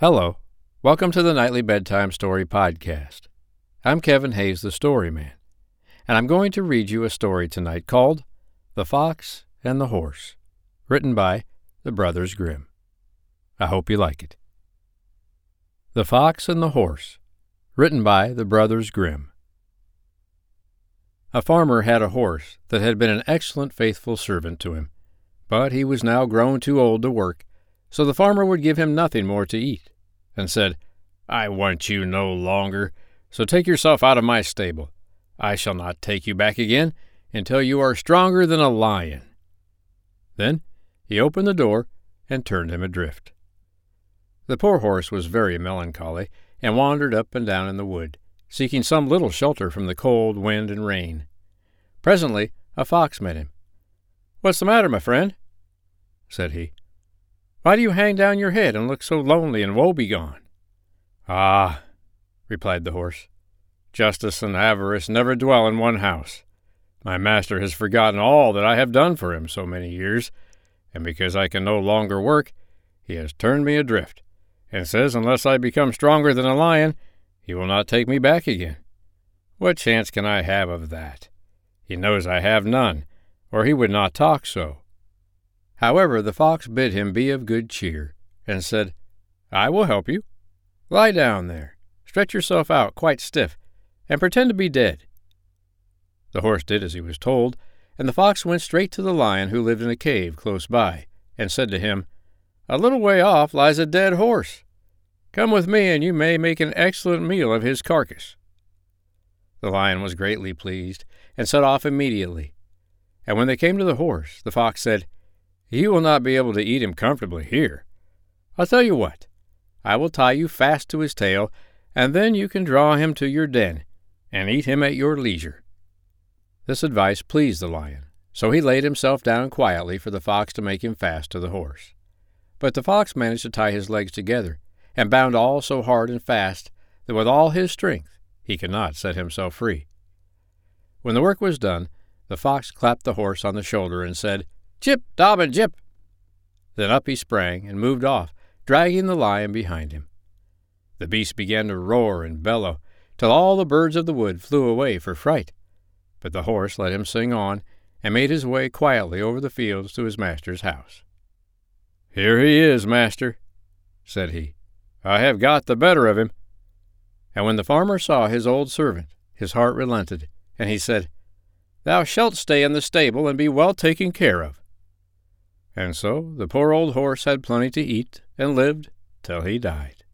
Hello. Welcome to the Nightly Bedtime Story Podcast. I'm Kevin Hayes, the Story Man, and I'm going to read you a story tonight called The Fox and the Horse, written by the Brothers Grimm. I hope you like it. The Fox and the Horse, written by the Brothers Grimm. A farmer had a horse that had been an excellent faithful servant to him, but he was now grown too old to work so the farmer would give him nothing more to eat, and said, I want you no longer, so take yourself out of my stable. I shall not take you back again until you are stronger than a lion. Then he opened the door and turned him adrift. The poor horse was very melancholy, and wandered up and down in the wood, seeking some little shelter from the cold wind and rain. Presently a fox met him. What's the matter, my friend? said he. Why do you hang down your head and look so lonely and woebegone? Ah, replied the horse, justice and avarice never dwell in one house. My master has forgotten all that I have done for him so many years, and because I can no longer work, he has turned me adrift, and says unless I become stronger than a lion, he will not take me back again. What chance can I have of that? He knows I have none, or he would not talk so. However, the fox bid him be of good cheer, and said, I will help you. Lie down there, stretch yourself out quite stiff, and pretend to be dead. The horse did as he was told, and the fox went straight to the lion who lived in a cave close by, and said to him, A little way off lies a dead horse. Come with me, and you may make an excellent meal of his carcass. The lion was greatly pleased, and set off immediately. And when they came to the horse, the fox said, you will not be able to eat him comfortably here. I'll tell you what. I will tie you fast to his tail, and then you can draw him to your den, and eat him at your leisure. This advice pleased the lion, so he laid himself down quietly for the fox to make him fast to the horse. But the fox managed to tie his legs together, and bound all so hard and fast that with all his strength he could not set himself free. When the work was done, the fox clapped the horse on the shoulder and said, Chip, Dobbin, Chip! Then up he sprang and moved off, dragging the lion behind him. The beast began to roar and bellow, till all the birds of the wood flew away for fright. But the horse let him sing on, and made his way quietly over the fields to his master's house. Here he is, master, said he. I have got the better of him. And when the farmer saw his old servant, his heart relented, and he said, Thou shalt stay in the stable and be well taken care of. And so the poor old horse had plenty to eat and lived till he died.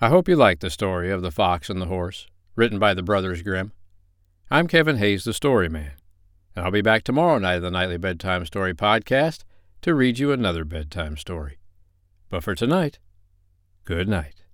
I hope you like the story of the fox and the horse, written by the Brothers Grimm. I'm Kevin Hayes, the Story Man, and I'll be back tomorrow night of the Nightly Bedtime Story podcast to read you another bedtime story. But for tonight, good night.